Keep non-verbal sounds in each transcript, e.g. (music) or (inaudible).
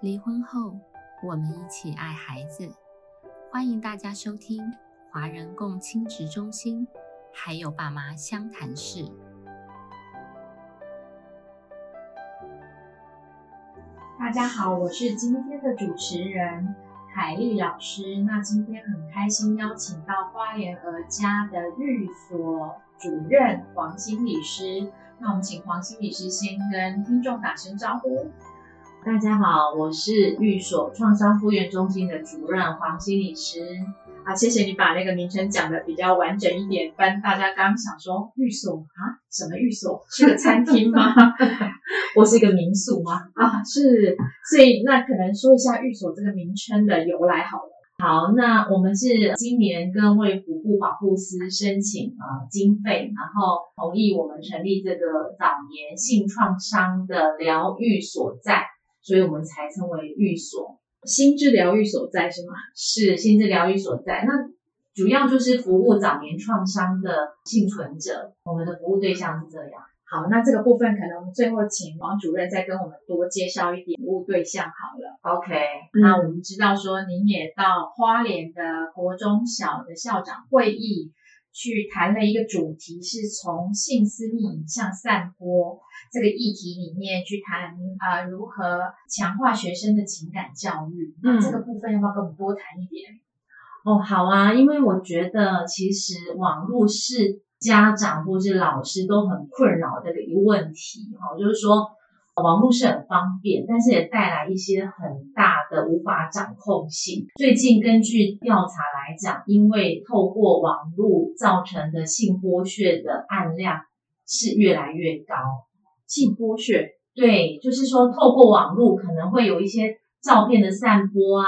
离婚后，我们一起爱孩子。欢迎大家收听华人共亲职中心，还有爸妈相谈室。大家好，我是今天的主持人凯丽老师。那今天很开心邀请到花莲儿家的寓所主任黄心理师。那我们请黄心理师先跟听众打声招呼。大家好，我是寓所创伤复原中心的主任黄心理师。啊，谢谢你把那个名称讲的比较完整一点，不然大家刚想说寓所啊，什么寓所？是个餐厅吗？(laughs) 或是一个民宿吗？啊，是。所以那可能说一下寓所这个名称的由来好了。好，那我们是今年跟卫福部保护司申请呃经费，然后同意我们成立这个早年性创伤的疗愈所在。所以我们才称为寓所，心智疗愈所在是吗？是心智疗愈所在。那主要就是服务早年创伤的幸存者，我们的服务对象是这样。好，那这个部分可能最后请王主任再跟我们多介绍一点服务对象好了。OK，那我们知道说您也到花莲的国中小的校长会议。去谈了一个主题，是从性私密影像散播这个议题里面去谈啊，如何强化学生的情感教育。那这个部分要不要跟我们多谈一点？哦，好啊，因为我觉得其实网络是家长或是老师都很困扰的一个问题，哈，就是说。网络是很方便，但是也带来一些很大的无法掌控性。最近根据调查来讲，因为透过网络造成的性剥削的案量是越来越高。性剥削，对，就是说透过网络可能会有一些照片的散播啊，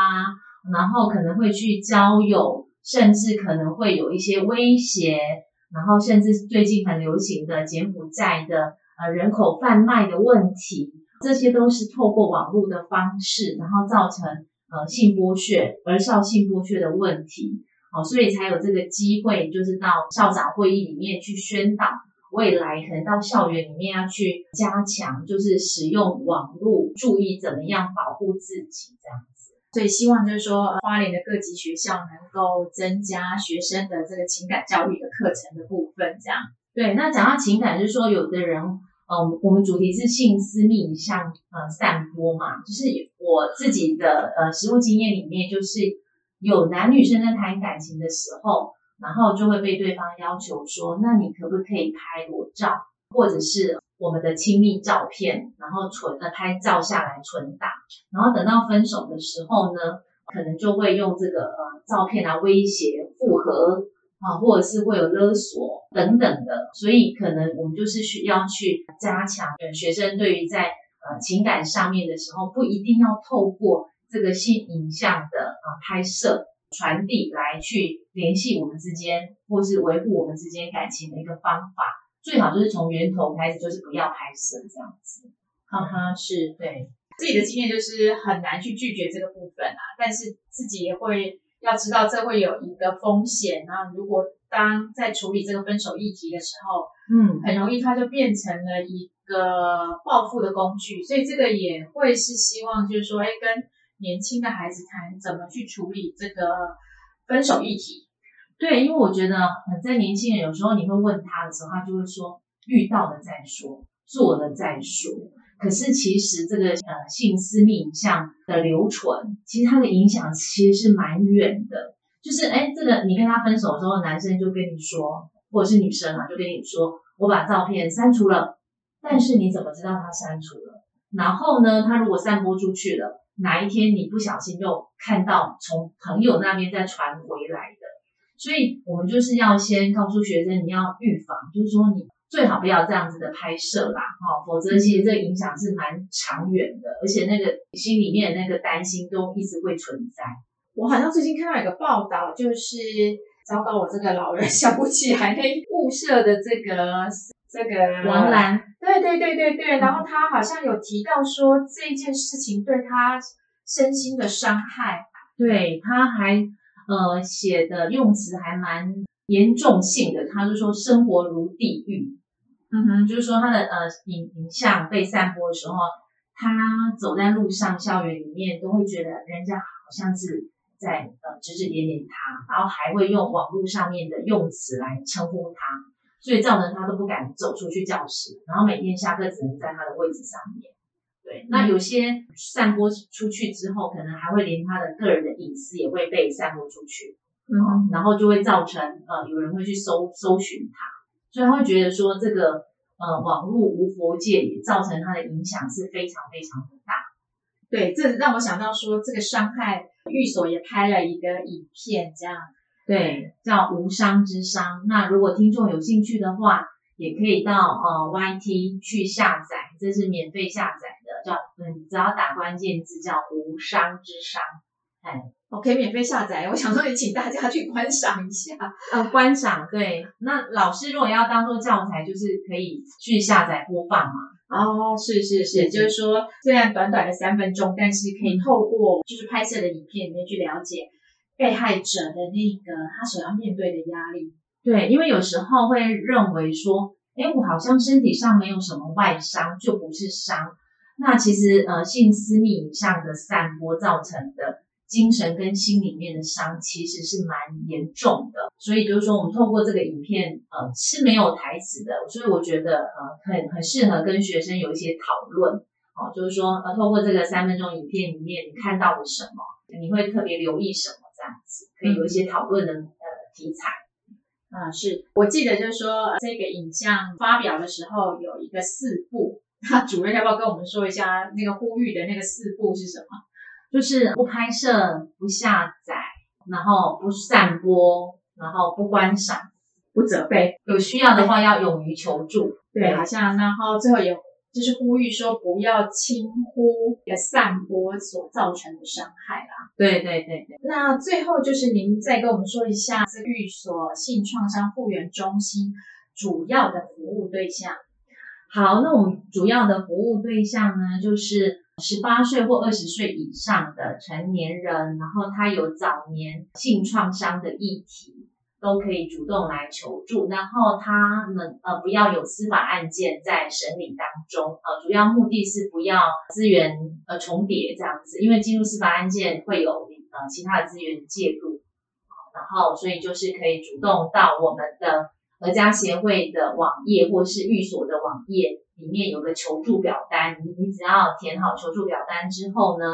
然后可能会去交友，甚至可能会有一些威胁，然后甚至最近很流行的柬埔寨的。呃，人口贩卖的问题，这些都是透过网络的方式，然后造成呃性剥削、儿少性剥削的问题，哦，所以才有这个机会，就是到校长会议里面去宣导，未来可能到校园里面要去加强，就是使用网络，注意怎么样保护自己这样子。所以希望就是说，花莲的各级学校能够增加学生的这个情感教育的课程的部分，这样。对，那讲到情感，就是说有的人。嗯，我们主题是性私密影像呃散播嘛，就是我自己的呃实务经验里面，就是有男女生在谈感情的时候，然后就会被对方要求说，那你可不可以拍裸照，或者是我们的亲密照片，然后存呃拍照下来存档，然后等到分手的时候呢，可能就会用这个呃照片来威胁复合。啊，或者是会有勒索等等的，所以可能我们就是需要去加强学生对于在呃情感上面的时候，不一定要透过这个性影像的啊拍摄传递来去联系我们之间，或是维护我们之间感情的一个方法，最好就是从源头开始，就是不要拍摄这样子。哈哈，是对自己的经验就是很难去拒绝这个部分啊，但是自己也会。要知道这会有一个风险，啊如果当在处理这个分手议题的时候，嗯，很容易它就变成了一个报复的工具，所以这个也会是希望就是说，哎，跟年轻的孩子谈怎么去处理这个分手议题。对，因为我觉得在年轻人有时候你会问他的时候，他就会说遇到了再说，做了再说。可是其实这个呃性私密影像的留存，其实它的影响其实是蛮远的。就是哎，这个你跟他分手之后，男生就跟你说，或者是女生啊，就跟你说，我把照片删除了。但是你怎么知道他删除了？然后呢，他如果散播出去了，哪一天你不小心又看到从朋友那边再传回来的，所以我们就是要先告诉学生，你要预防，就是说你。最好不要这样子的拍摄啦，哈，否则其实这影响是蛮长远的，而且那个心里面那个担心都一直会存在。我好像最近看到一个报道，就是糟糕，我这个老人 (laughs) 想不起来那物色的这个这个王兰，对对对对对，然后他好像有提到说这件事情对他身心的伤害，对他还呃写的用词还蛮严重性的，他就说生活如地狱。嗯哼，就是说他的呃影影像被散播的时候，他走在路上、校园里面，都会觉得人家好像是在呃指指点点他，然后还会用网络上面的用词来称呼他，所以造成他都不敢走出去教室，然后每天下课只能在他的位置上面。对，那有些散播出去之后，可能还会连他的个人的隐私也会被散播出去，嗯，然后就会造成呃有人会去搜搜寻他，所以他会觉得说这个呃网络无佛界也造成他的影响是非常非常的大。对，这让我想到说，这个伤害寓所也拍了一个影片，这样。对，叫无伤之伤。那如果听众有兴趣的话，也可以到呃 YT 去下载，这是免费下载的，叫嗯，只要打关键字叫无伤之伤，哎，我可以免费下载，我想说也请大家去观赏一下。呃，观赏对。那老师如果要当做教材，就是可以去下载播放嘛。哦，是是是，就是说虽然短短的三分钟，但是可以透过就是拍摄的影片里面去了解被害者的那个他所要面对的压力。对，因为有时候会认为说，哎，我好像身体上没有什么外伤，就不是伤。那其实呃，性私密影像的散播造成的精神跟心里面的伤，其实是蛮严重的。所以就是说，我们透过这个影片，呃，是没有台词的，所以我觉得呃，很很适合跟学生有一些讨论。哦，就是说，呃，透过这个三分钟影片里面，你看到了什么？你会特别留意什么？这样子可以有一些讨论的呃题材。啊，是我记得就是说这个影像发表的时候有一个四步，那主任要不要跟我们说一下那个呼吁的那个四步是什么？就是不拍摄、不下载，然后不散播，然后不观赏，不责备，有需要的话要勇于求助。对，好像然后最后有就是呼吁说不要轻忽的散播所造成的伤害啦。对对对对。那最后就是您再跟我们说一下这寓所性创伤复原中心主要的服务对象。好，那我们主要的服务对象呢，就是十八岁或二十岁以上的成年人，然后他有早年性创伤的议题，都可以主动来求助。然后他们呃不要有司法案件在审理当中，呃主要目的是不要资源呃重叠这样子，因为进入司法案件会有呃其他的资源介入，然后所以就是可以主动到我们的。合家协会的网页或是寓所的网页里面有个求助表单，你你只要填好求助表单之后呢？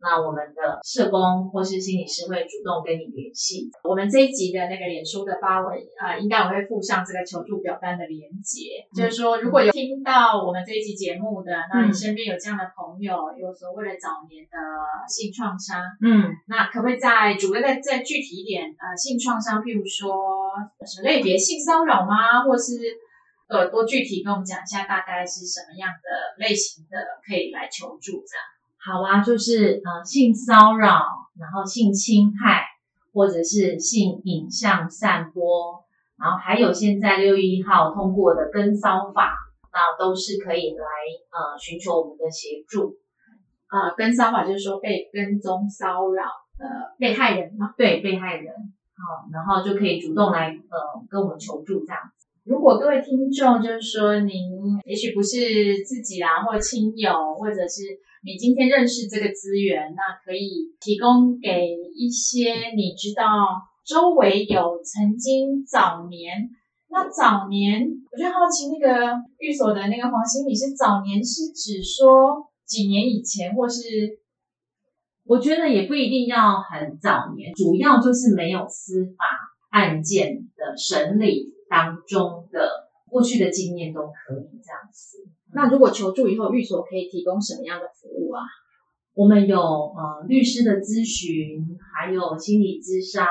那我们的社工或是心理师会主动跟你联系。我们这一集的那个脸书的发文啊，应该我会附上这个求助表单的连接。就是说，如果有听到我们这一集节目的，那你身边有这样的朋友，有所谓的早年的性创伤，嗯，那可不可以再主要再再具体一点？呃，性创伤，譬如说什么类别？性骚扰吗？或是呃，多具体跟我们讲一下，大概是什么样的类型的可以来求助这样？好啊，就是呃性骚扰，然后性侵害，或者是性影像散播，然后还有现在六月一号通过的跟骚法，那都是可以来呃寻求我们的协助。啊，跟骚法就是说被跟踪骚扰呃被害人嘛，对被害人，好，然后就可以主动来呃跟我们求助这样子。如果各位听众就是说您也许不是自己啦，或亲友，或者是你今天认识这个资源，那可以提供给一些你知道周围有曾经早年，那早年我就好奇那个寓所的那个黄心理是早年是指说几年以前，或是我觉得也不一定要很早年，主要就是没有司法案件的审理。当中的过去的经验都可以这样子。那如果求助以后，寓所可以提供什么样的服务啊？我们有呃律师的咨询，还有心理咨商，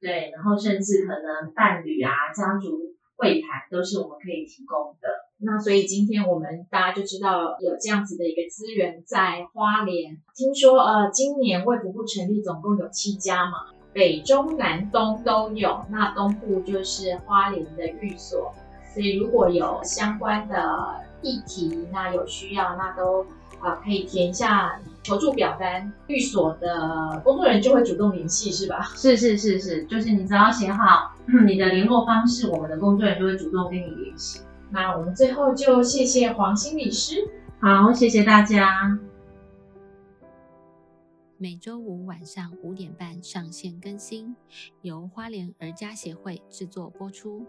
对，然后甚至可能伴侣啊、家族会谈都是我们可以提供的。那所以今天我们大家就知道有这样子的一个资源在花莲。听说呃，今年卫福部成立总共有七家嘛。北中南东都有，那东部就是花莲的寓所，所以如果有相关的议题，那有需要，那都啊可以填一下求助表单，寓所的工作人员就会主动联系，是吧？是是是是，就是你只要写好你的联络方式，我们的工作人员就会主动跟你联系。那我们最后就谢谢黄心理师。好，谢谢大家。每周五晚上五点半上线更新，由花莲儿家协会制作播出。